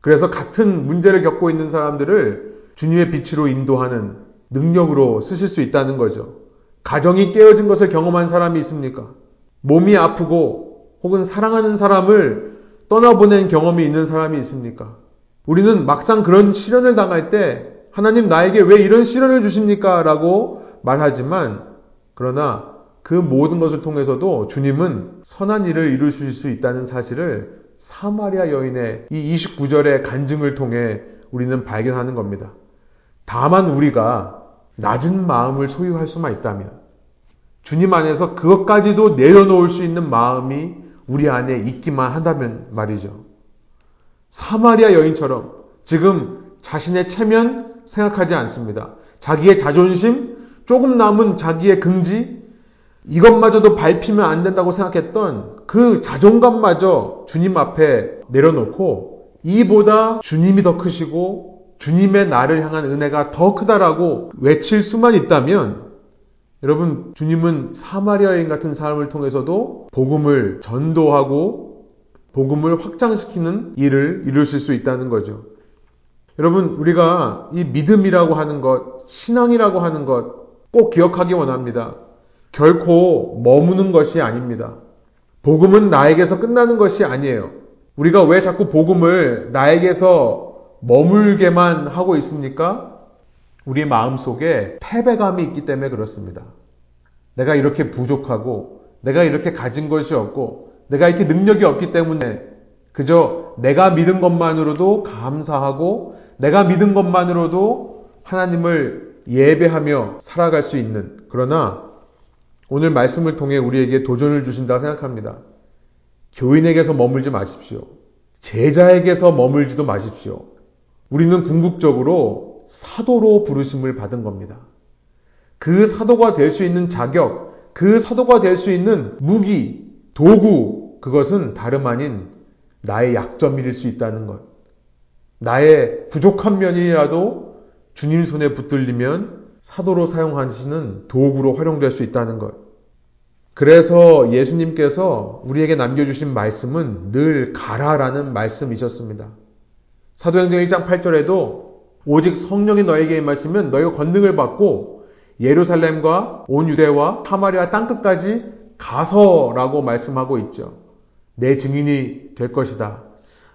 그래서 같은 문제를 겪고 있는 사람들을 주님의 빛으로 인도하는 능력으로 쓰실 수 있다는 거죠. 가정이 깨어진 것을 경험한 사람이 있습니까? 몸이 아프고 혹은 사랑하는 사람을 떠나보낸 경험이 있는 사람이 있습니까? 우리는 막상 그런 시련을 당할 때 하나님 나에게 왜 이런 시련을 주십니까? 라고 말하지만 그러나 그 모든 것을 통해서도 주님은 선한 일을 이루실 수 있다는 사실을 사마리아 여인의 이 29절의 간증을 통해 우리는 발견하는 겁니다. 다만 우리가 낮은 마음을 소유할 수만 있다면 주님 안에서 그것까지도 내려놓을 수 있는 마음이 우리 안에 있기만 한다면 말이죠. 사마리아 여인처럼 지금 자신의 체면 생각하지 않습니다. 자기의 자존심, 조금 남은 자기의 긍지, 이것마저도 밟히면 안 된다고 생각했던 그 자존감마저 주님 앞에 내려놓고 이보다 주님이 더 크시고 주님의 나를 향한 은혜가 더 크다라고 외칠 수만 있다면 여러분 주님은 사마리아인 같은 사람을 통해서도 복음을 전도하고 복음을 확장시키는 일을 이루실 수 있다는 거죠. 여러분 우리가 이 믿음이라고 하는 것, 신앙이라고 하는 것 꼭 기억하기 원합니다. 결코 머무는 것이 아닙니다. 복음은 나에게서 끝나는 것이 아니에요. 우리가 왜 자꾸 복음을 나에게서 머물게만 하고 있습니까? 우리 마음 속에 패배감이 있기 때문에 그렇습니다. 내가 이렇게 부족하고, 내가 이렇게 가진 것이 없고, 내가 이렇게 능력이 없기 때문에 그저 내가 믿은 것만으로도 감사하고, 내가 믿은 것만으로도 하나님을 예배하며 살아갈 수 있는, 그러나 오늘 말씀을 통해 우리에게 도전을 주신다 생각합니다. 교인에게서 머물지 마십시오. 제자에게서 머물지도 마십시오. 우리는 궁극적으로 사도로 부르심을 받은 겁니다. 그 사도가 될 수 있는 자격, 그 사도가 될 수 있는 무기, 도구, 그것은 다름 아닌 나의 약점일 수 있다는 것. 나의 부족한 면이라도 주님 손에 붙들리면 사도로 사용하시는 도구로 활용될 수 있다는 것. 그래서 예수님께서 우리에게 남겨주신 말씀은 늘 가라라는 말씀이셨습니다. 사도행전 1장 8절에도 오직 성령이 너에게 임하시면 너희가 권능을 받고 예루살렘과 온 유대와 사마리아 땅끝까지 가서라고 말씀하고 있죠. 내 증인이 될 것이다.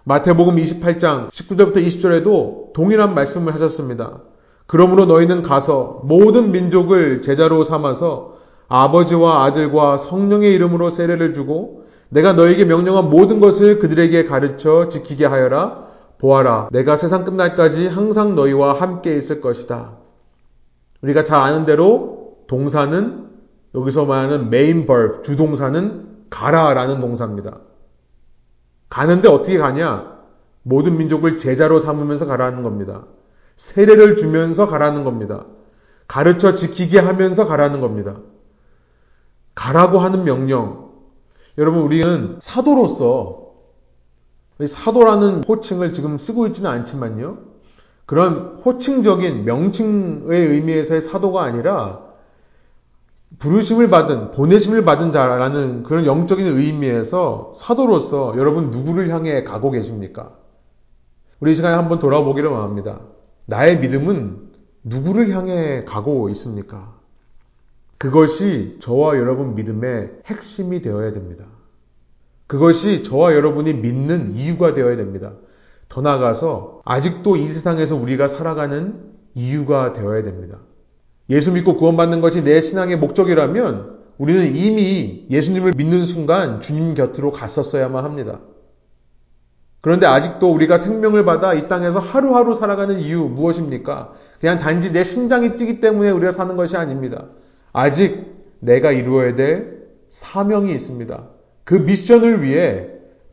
마태복음 28장 19절부터 20절에도 동일한 말씀을 하셨습니다. 그러므로 너희는 가서 모든 민족을 제자로 삼아서 아버지와 아들과 성령의 이름으로 세례를 주고 내가 너에게 명령한 모든 것을 그들에게 가르쳐 지키게 하여라. 보아라. 내가 세상 끝날까지 항상 너희와 함께 있을 것이다. 우리가 잘 아는 대로 동사는 여기서 말하는 메인 벌 주동사는 가라라는 동사입니다. 가는데 어떻게 가냐? 모든 민족을 제자로 삼으면서 가라는 겁니다. 세례를 주면서 가라는 겁니다. 가르쳐 지키게 하면서 가라는 겁니다. 가라고 하는 명령. 여러분, 우리는 사도로서 사도라는 호칭을 지금 쓰고 있지는 않지만요. 그런 호칭적인 명칭의 의미에서의 사도가 아니라 부르심을 받은, 보내심을 받은 자라는 그런 영적인 의미에서 사도로서 여러분 누구를 향해 가고 계십니까? 우리 이 시간에 한번 돌아보기를 원합니다. 나의 믿음은 누구를 향해 가고 있습니까? 그것이 저와 여러분 믿음의 핵심이 되어야 됩니다. 그것이 저와 여러분이 믿는 이유가 되어야 됩니다. 더 나아가서 아직도 이 세상에서 우리가 살아가는 이유가 되어야 됩니다. 예수 믿고 구원받는 것이 내 신앙의 목적이라면 우리는 이미 예수님을 믿는 순간 주님 곁으로 갔었어야만 합니다. 그런데 아직도 우리가 생명을 받아 이 땅에서 하루하루 살아가는 이유 무엇입니까? 그냥 단지 내 심장이 뛰기 때문에 우리가 사는 것이 아닙니다. 아직 내가 이루어야 될 사명이 있습니다. 그 미션을 위해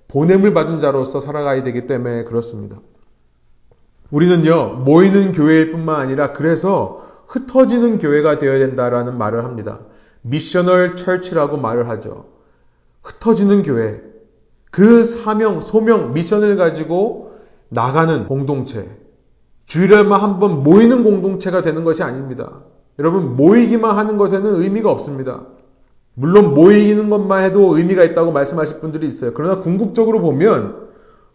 보냄을 받은 자로서 살아가야 되기 때문에 그렇습니다. 우리는요, 모이는 교회일 뿐만 아니라 그래서 흩어지는 교회가 되어야 된다라는 말을 합니다. 미셔널 철치라고 말을 하죠. 흩어지는 교회. 그 사명, 소명, 미션을 가지고 나가는 공동체. 주일날만 한번 모이는 공동체가 되는 것이 아닙니다. 여러분, 모이기만 하는 것에는 의미가 없습니다. 물론 모이는 것만 해도 의미가 있다고 말씀하실 분들이 있어요. 그러나 궁극적으로 보면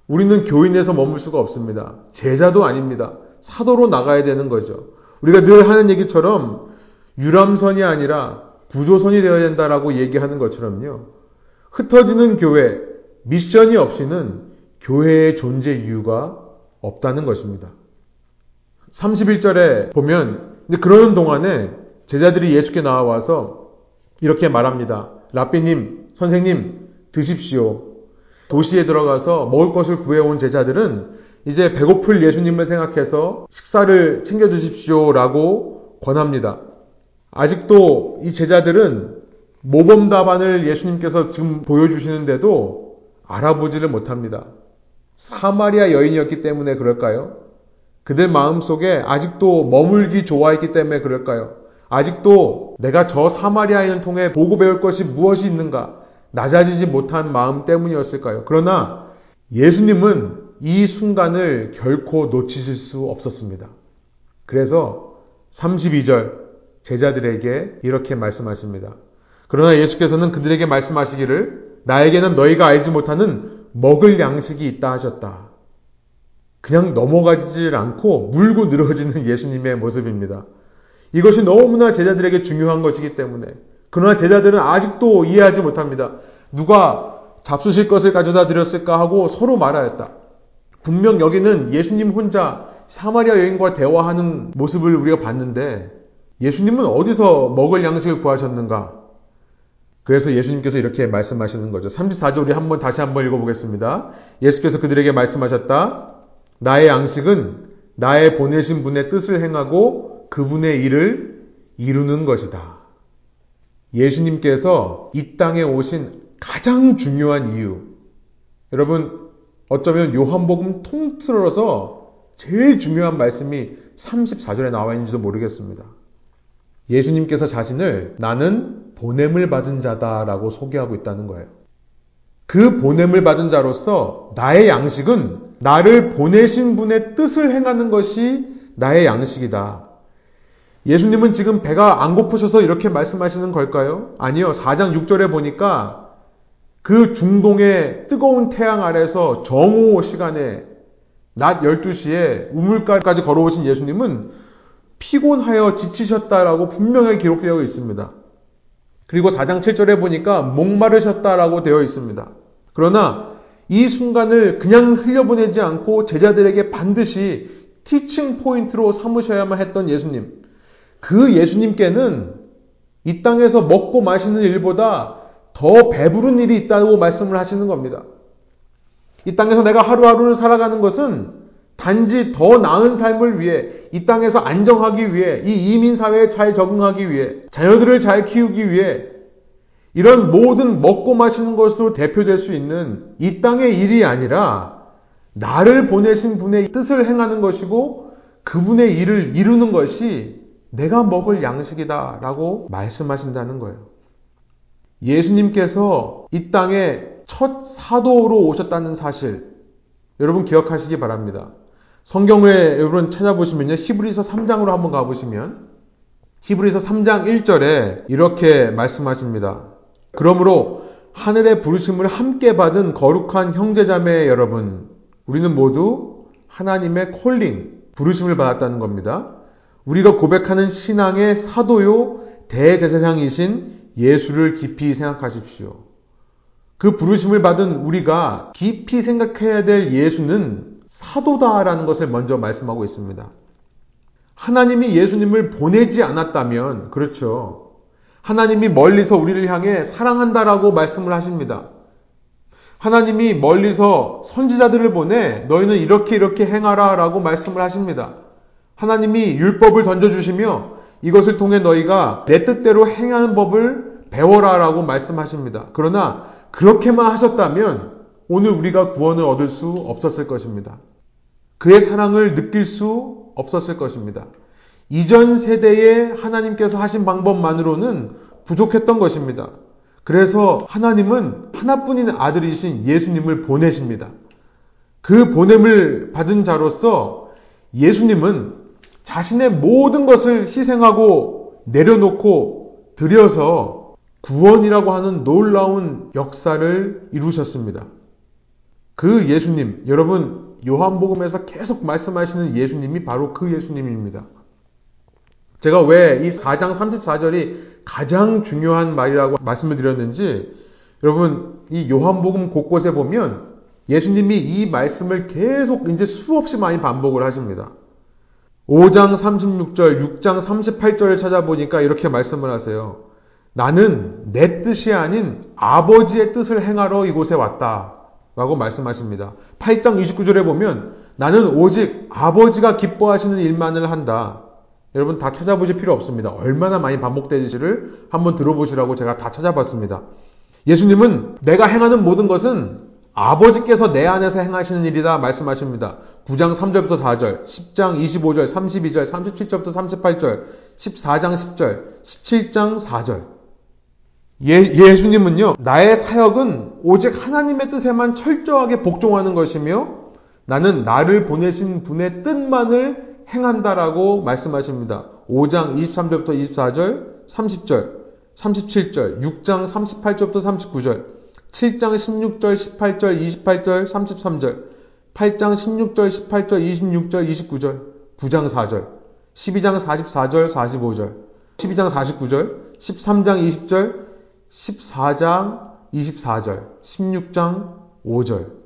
우리는 교인에서 머물 수가 없습니다. 제자도 아닙니다. 사도로 나가야 되는 거죠. 우리가 늘 하는 얘기처럼 유람선이 아니라 구조선이 되어야 된다라고 얘기하는 것처럼요. 흩어지는 교회, 미션이 없이는 교회의 존재 이유가 없다는 것입니다. 31절에 보면 그러는 동안에 제자들이 예수께 나와와서 이렇게 말합니다. 라삐님, 선생님, 드십시오. 도시에 들어가서 먹을 것을 구해온 제자들은 이제 배고플 예수님을 생각해서 식사를 챙겨 주십시오 라고 권합니다. 아직도 이 제자들은 모범 답안을 예수님께서 지금 보여주시는데도 알아보지를 못합니다. 사마리아 여인이었기 때문에 그럴까요? 그들 마음속에 아직도 머물기 좋아했기 때문에 그럴까요? 아직도 내가 저 사마리아인을 통해 보고 배울 것이 무엇이 있는가 낮아지지 못한 마음 때문이었을까요? 그러나 예수님은 이 순간을 결코 놓치실 수 없었습니다. 그래서 32절 제자들에게 이렇게 말씀하십니다. 그러나 예수께서는 그들에게 말씀하시기를 나에게는 너희가 알지 못하는 먹을 양식이 있다 하셨다. 그냥 넘어가지를 않고 물고 늘어지는 예수님의 모습입니다. 이것이 너무나 제자들에게 중요한 것이기 때문에 그러나 제자들은 아직도 이해하지 못합니다. 누가 잡수실 것을 가져다 드렸을까 하고 서로 말하였다. 분명 여기는 예수님 혼자 사마리아 여인과 대화하는 모습을 우리가 봤는데 예수님은 어디서 먹을 양식을 구하셨는가? 그래서 예수님께서 이렇게 말씀하시는 거죠. 34절 우리 한번 다시 한번 읽어보겠습니다. 예수께서 그들에게 말씀하셨다. 나의 양식은 나의 보내신 분의 뜻을 행하고 그분의 일을 이루는 것이다. 예수님께서 이 땅에 오신 가장 중요한 이유. 여러분, 어쩌면 요한복음 통틀어서 제일 중요한 말씀이 34절에 나와 있는지도 모르겠습니다. 예수님께서 자신을 나는 보냄을 받은 자다라고 소개하고 있다는 거예요. 그 보냄을 받은 자로서 나의 양식은 나를 보내신 분의 뜻을 행하는 것이 나의 양식이다. 예수님은 지금 배가 안 고프셔서 이렇게 말씀하시는 걸까요? 아니요. 4장 6절에 보니까 그 중동의 뜨거운 태양 아래서 정오 시간에 낮 12시에 우물가까지 걸어오신 예수님은 피곤하여 지치셨다라고 분명하게 기록되어 있습니다. 그리고 4장 7절에 보니까 목마르셨다라고 되어 있습니다. 그러나 이 순간을 그냥 흘려보내지 않고 제자들에게 반드시 티칭 포인트로 삼으셔야만 했던 예수님. 그 예수님께는 이 땅에서 먹고 마시는 일보다 더 배부른 일이 있다고 말씀을 하시는 겁니다. 이 땅에서 내가 하루하루를 살아가는 것은 단지 더 나은 삶을 위해 이 땅에서 안정하기 위해 이 이민 사회에 잘 적응하기 위해 자녀들을 잘 키우기 위해 이런 모든 먹고 마시는 것으로 대표될 수 있는 이 땅의 일이 아니라 나를 보내신 분의 뜻을 행하는 것이고 그분의 일을 이루는 것이 내가 먹을 양식이다 라고 말씀하신다는 거예요. 예수님께서 이 땅에 첫 사도로 오셨다는 사실 여러분 기억하시기 바랍니다. 성경에 여러분 찾아보시면요. 히브리서 3장으로 한번 가보시면 히브리서 3장 1절에 이렇게 말씀하십니다. 그러므로 하늘의 부르심을 함께 받은 거룩한 형제자매 여러분, 우리는 모두 하나님의 콜링, 부르심을 받았다는 겁니다. 우리가 고백하는 신앙의 사도요 대제사장이신 예수를 깊이 생각하십시오. 그 부르심을 받은 우리가 깊이 생각해야 될 예수는 사도다라는 것을 먼저 말씀하고 있습니다. 하나님이 예수님을 보내지 않았다면, 그렇죠. 하나님이 멀리서 우리를 향해 사랑한다라고 말씀을 하십니다. 하나님이 멀리서 선지자들을 보내 너희는 이렇게 이렇게 행하라 라고 말씀을 하십니다. 하나님이 율법을 던져주시며 이것을 통해 너희가 내 뜻대로 행하는 법을 배워라 라고 말씀하십니다. 그러나 그렇게만 하셨다면 오늘 우리가 구원을 얻을 수 없었을 것입니다. 그의 사랑을 느낄 수 없었을 것입니다. 이전 세대에 하나님께서 하신 방법만으로는 부족했던 것입니다. 그래서 하나님은 하나뿐인 아들이신 예수님을 보내십니다. 그 보냄을 받은 자로서 예수님은 자신의 모든 것을 희생하고 내려놓고 들여서 구원이라고 하는 놀라운 역사를 이루셨습니다. 그 예수님, 여러분, 요한복음에서 계속 말씀하시는 예수님이 바로 그 예수님입니다. 제가 왜 이 4장 34절이 가장 중요한 말이라고 말씀을 드렸는지 여러분 이 요한복음 곳곳에 보면 예수님이 이 말씀을 계속 이제 수없이 많이 반복을 하십니다. 5장 36절, 6장 38절을 찾아보니까 이렇게 말씀을 하세요. 나는 내 뜻이 아닌 아버지의 뜻을 행하러 이곳에 왔다. 라고 말씀하십니다. 8장 29절에 보면 나는 오직 아버지가 기뻐하시는 일만을 한다. 여러분 다 찾아보실 필요 없습니다. 얼마나 많이 반복되는지를 한번 들어보시라고 제가 다 찾아봤습니다. 예수님은 내가 행하는 모든 것은 아버지께서 내 안에서 행하시는 일이다 말씀하십니다. 9장 3절부터 4절, 10장 25절, 32절, 37절부터 38절, 14장 10절, 17장 4절. 예, 예수님은요, 나의 사역은 오직 하나님의 뜻에만 철저하게 복종하는 것이며 나는 나를 보내신 분의 뜻만을 행한다라고 말씀하십니다. 5장 23절부터 24절, 30절, 37절, 6장 38절부터 39절, 7장 16절, 18절, 28절, 33절, 8장 16절, 18절, 26절, 29절, 9장 4절, 12장 44절, 45절, 12장 49절, 13장 20절, 14장 24절, 16장 5절,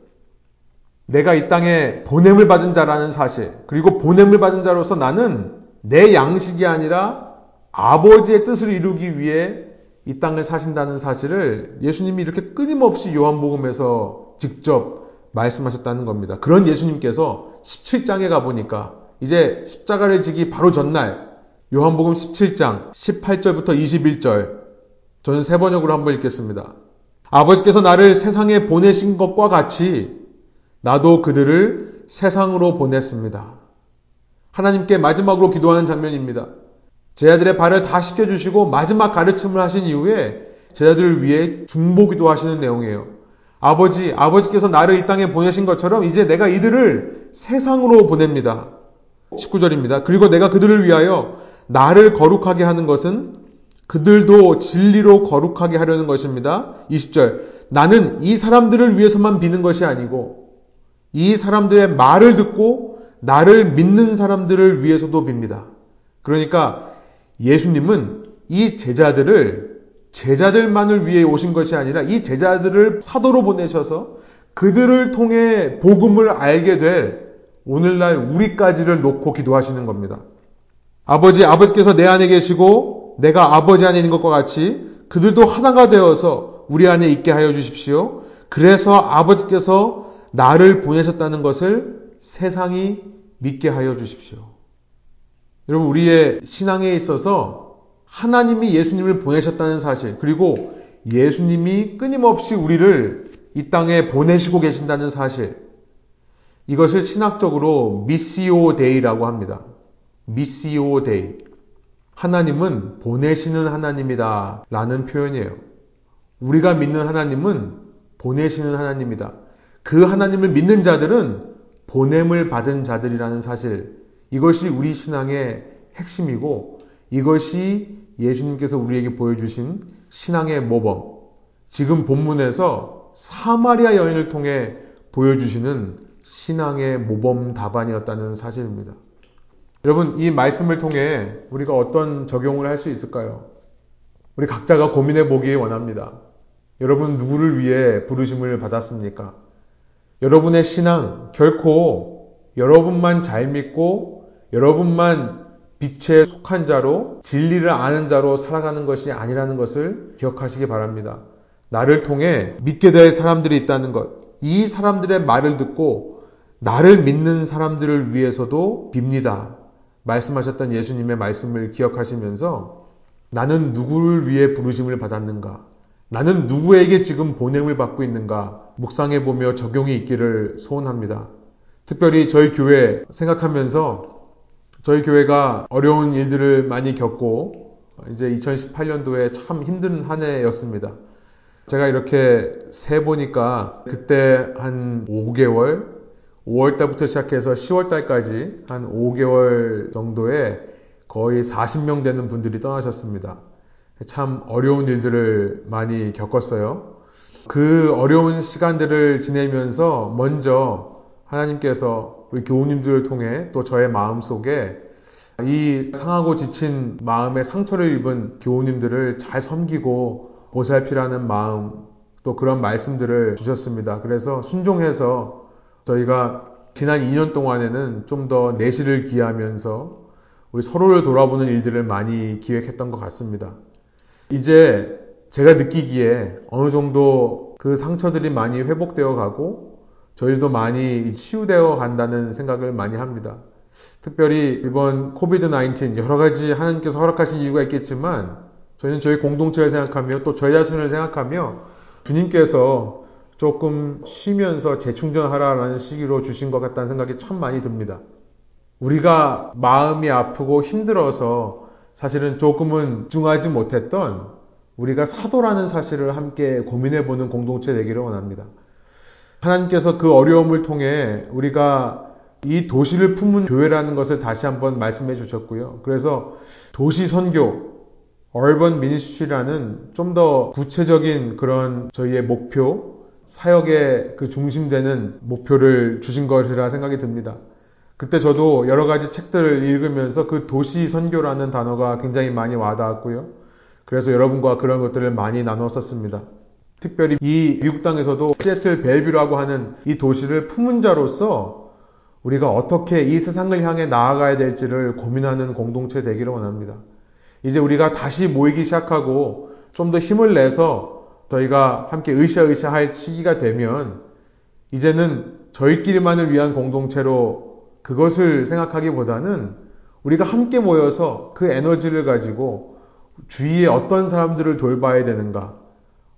내가 이 땅에 보냄을 받은 자라는 사실, 그리고 보냄을 받은 자로서 나는 내 양식이 아니라 아버지의 뜻을 이루기 위해 이 땅을 사신다는 사실을 예수님이 이렇게 끊임없이 요한복음에서 직접 말씀하셨다는 겁니다. 그런 예수님께서 17장에 가보니까 이제 십자가를 지기 바로 전날 요한복음 17장 18절부터 21절 저는 세 번역으로 한번 읽겠습니다. 아버지께서 나를 세상에 보내신 것과 같이 나도 그들을 세상으로 보냈습니다. 하나님께 마지막으로 기도하는 장면입니다. 제자들의 발을 다 씻겨주시고 마지막 가르침을 하신 이후에 제자들을 위해 중보기도 하시는 내용이에요. 아버지, 아버지께서 나를 이 땅에 보내신 것처럼 이제 내가 이들을 세상으로 보냅니다. 19절입니다. 그리고 내가 그들을 위하여 나를 거룩하게 하는 것은 그들도 진리로 거룩하게 하려는 것입니다. 20절. 나는 이 사람들을 위해서만 비는 것이 아니고 이 사람들의 말을 듣고 나를 믿는 사람들을 위해서도 빕니다. 그러니까 예수님은 이 제자들을 제자들만을 위해 오신 것이 아니라 이 제자들을 사도로 보내셔서 그들을 통해 복음을 알게 될 오늘날 우리까지를 놓고 기도하시는 겁니다. 아버지, 아버지께서 내 안에 계시고 내가 아버지 안에 있는 것과 같이 그들도 하나가 되어서 우리 안에 있게 하여 주십시오. 그래서 아버지께서 나를 보내셨다는 것을 세상이 믿게 하여 주십시오. 여러분, 우리의 신앙에 있어서 하나님이 예수님을 보내셨다는 사실, 그리고 예수님이 끊임없이 우리를 이 땅에 보내시고 계신다는 사실, 이것을 신학적으로 Missio Dei라고 합니다. Missio Dei. 하나님은 보내시는 하나님이다. 라는 표현이에요. 우리가 믿는 하나님은 보내시는 하나님이다. 그 하나님을 믿는 자들은 보냄을 받은 자들이라는 사실, 이것이 우리 신앙의 핵심이고, 이것이 예수님께서 우리에게 보여주신 신앙의 모범. 지금 본문에서 사마리아 여인을 통해 보여주시는 신앙의 모범 답안이었다는 사실입니다. 여러분, 이 말씀을 통해 우리가 어떤 적용을 할 수 있을까요? 우리 각자가 고민해 보기 원합니다. 여러분, 누구를 위해 부르심을 받았습니까? 여러분의 신앙, 결코 여러분만 잘 믿고 여러분만 빛에 속한 자로 진리를 아는 자로 살아가는 것이 아니라는 것을 기억하시기 바랍니다. 나를 통해 믿게 될 사람들이 있다는 것. 이 사람들의 말을 듣고 나를 믿는 사람들을 위해서도 빕니다. 말씀하셨던 예수님의 말씀을 기억하시면서 나는 누구를 위해 부르심을 받았는가? 나는 누구에게 지금 보냄을 받고 있는가? 묵상해 보며 적용이 있기를 소원합니다. 특별히 저희 교회 생각하면서 저희 교회가 어려운 일들을 많이 겪고 이제 2018년도에 참 힘든 한 해였습니다. 제가 이렇게 세 보니까 그때 한 5개월, 5월 달부터 시작해서 10월 달까지 한 5개월 정도에 거의 40명 되는 분들이 떠나셨습니다. 참 어려운 일들을 많이 겪었어요. 그 어려운 시간들을 지내면서 먼저 하나님께서 우리 교우님들을 통해 또 저의 마음 속에 이 상하고 지친 마음의 상처를 입은 교우님들을 잘 섬기고 보살피라는 마음 또 그런 말씀들을 주셨습니다. 그래서 순종해서 저희가 지난 2년 동안에는 좀 더 내실을 기하면서 우리 서로를 돌아보는 일들을 많이 기획했던 것 같습니다. 이제 제가 느끼기에 어느 정도 그 상처들이 많이 회복되어 가고 저희도 많이 치유되어 간다는 생각을 많이 합니다. 특별히 이번 코비드 19 여러 가지 하나님께서 허락하신 이유가 있겠지만 저희는 저희 공동체를 생각하며 또 저희 자신을 생각하며 주님께서 조금 쉬면서 재충전하라라는 시기로 주신 것 같다는 생각이 참 많이 듭니다. 우리가 마음이 아프고 힘들어서 사실은 조금은 중하지 못했던 우리가 사도라는 사실을 함께 고민해 보는 공동체 되기를 원합니다. 하나님께서 그 어려움을 통해 우리가 이 도시를 품은 교회라는 것을 다시 한번 말씀해 주셨고요. 그래서 도시 선교, 얼번 미니스트리라는 좀 더 구체적인 그런 저희의 목표, 사역의 그 중심되는 목표를 주신 것이라 생각이 듭니다. 그때 저도 여러 가지 책들을 읽으면서 그 도시 선교라는 단어가 굉장히 많이 와닿았고요. 그래서 여러분과 그런 것들을 많이 나눴었습니다. 특별히 이 미국 땅에서도 시애틀 벨뷰라고 하는 이 도시를 품은 자로서 우리가 어떻게 이 세상을 향해 나아가야 될지를 고민하는 공동체 되기를 원합니다. 이제 우리가 다시 모이기 시작하고 좀 더 힘을 내서 저희가 함께 으쌰으쌰 할 시기가 되면 이제는 저희끼리만을 위한 공동체로 그것을 생각하기보다는 우리가 함께 모여서 그 에너지를 가지고 주위에 어떤 사람들을 돌봐야 되는가,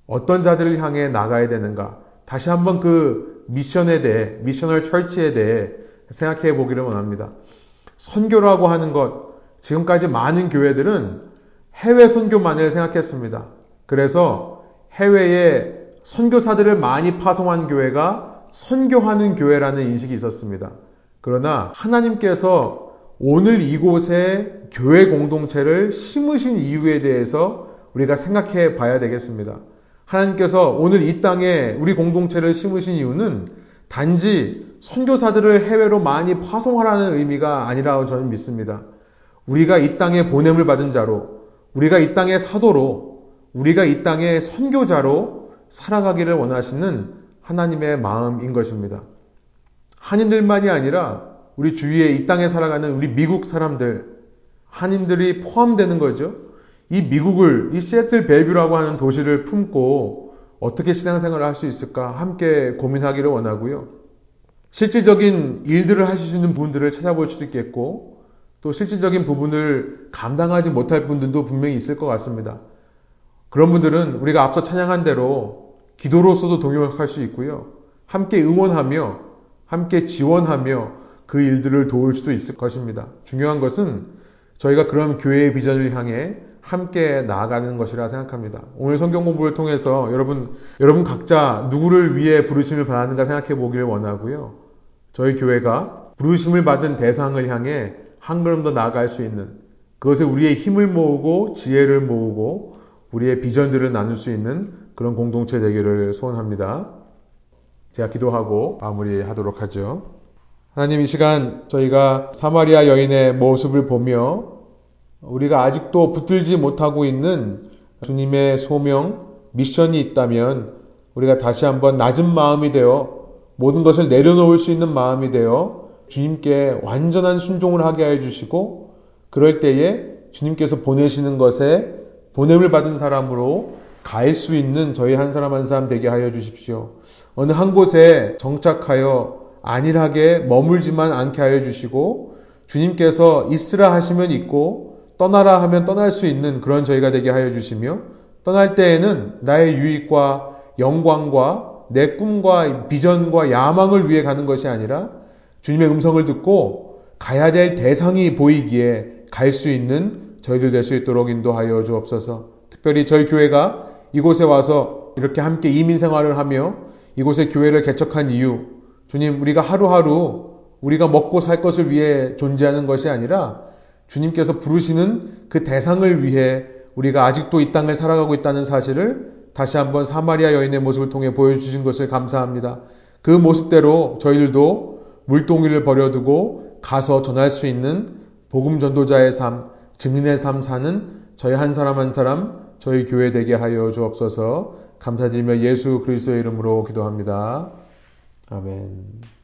어떤 자들을 향해 나가야 되는가, 다시 한번 그 미션에 대해, 미셔널 철치에 대해 생각해 보기를 원합니다. 선교라고 하는 것, 지금까지 많은 교회들은 해외 선교만을 생각했습니다. 그래서 해외에 선교사들을 많이 파송한 교회가 선교하는 교회라는 인식이 있었습니다. 그러나 하나님께서 오늘 이곳에 교회 공동체를 심으신 이유에 대해서 우리가 생각해 봐야 되겠습니다. 하나님께서 오늘 이 땅에 우리 공동체를 심으신 이유는 단지 선교사들을 해외로 많이 파송하라는 의미가 아니라고 저는 믿습니다. 우리가 이 땅에 보냄을 받은 자로, 우리가 이 땅의 사도로, 우리가 이 땅의 선교자로 살아가기를 원하시는 하나님의 마음인 것입니다. 한인들만이 아니라 우리 주위에 이 땅에 살아가는 우리 미국 사람들, 한인들이 포함되는 거죠. 이 미국을, 이 시애틀 벨뷰라고 하는 도시를 품고 어떻게 신앙생활을 할 수 있을까 함께 고민하기를 원하고요. 실질적인 일들을 하실 수 있는 분들을 찾아볼 수도 있겠고, 또 실질적인 부분을 감당하지 못할 분들도 분명히 있을 것 같습니다. 그런 분들은 우리가 앞서 찬양한 대로 기도로서도 동역할 수 있고요. 함께 응원하며 함께 지원하며 그 일들을 도울 수도 있을 것입니다. 중요한 것은 저희가 그런 교회의 비전을 향해 함께 나아가는 것이라 생각합니다. 오늘 성경 공부를 통해서 여러분, 여러분 각자 누구를 위해 부르심을 받았는가 생각해 보기를 원하고요. 저희 교회가 부르심을 받은 대상을 향해 한 걸음 더 나아갈 수 있는 그것에 우리의 힘을 모으고 지혜를 모으고 우리의 비전들을 나눌 수 있는 그런 공동체 되기를 소원합니다. 제가 기도하고 마무리하도록 하죠. 하나님 이 시간 저희가 사마리아 여인의 모습을 보며 우리가 아직도 붙들지 못하고 있는 주님의 소명, 미션이 있다면 우리가 다시 한번 낮은 마음이 되어 모든 것을 내려놓을 수 있는 마음이 되어 주님께 완전한 순종을 하게 해 주시고 그럴 때에 주님께서 보내시는 것에 보냄을 받은 사람으로 갈수 있는 저희 한 사람 한 사람 되게 하여 주십시오. 어느 한 곳에 정착하여 안일하게 머물지만 않게 하여 주시고 주님께서 있으라 하시면 있고 떠나라 하면 떠날 수 있는 그런 저희가 되게 하여 주시며 떠날 때에는 나의 유익과 영광과 내 꿈과 비전과 야망을 위해 가는 것이 아니라 주님의 음성을 듣고 가야 될 대상이 보이기에 갈 수 있는 저희들 될 수 있도록 인도하여 주옵소서. 특별히 저희 교회가 이곳에 와서 이렇게 함께 이민 생활을 하며 이곳에 교회를 개척한 이유, 주님, 우리가 하루하루 우리가 먹고 살 것을 위해 존재하는 것이 아니라 주님께서 부르시는 그 대상을 위해 우리가 아직도 이 땅을 살아가고 있다는 사실을 다시 한번 사마리아 여인의 모습을 통해 보여주신 것을 감사합니다. 그 모습대로 저희들도 물동이를 버려두고 가서 전할 수 있는 복음 전도자의 삶, 증인의 삶 사는 저희 한 사람 한 사람 저희 교회 되게 하여 주옵소서 감사드리며 예수 그리스도의 이름으로 기도합니다. 아멘.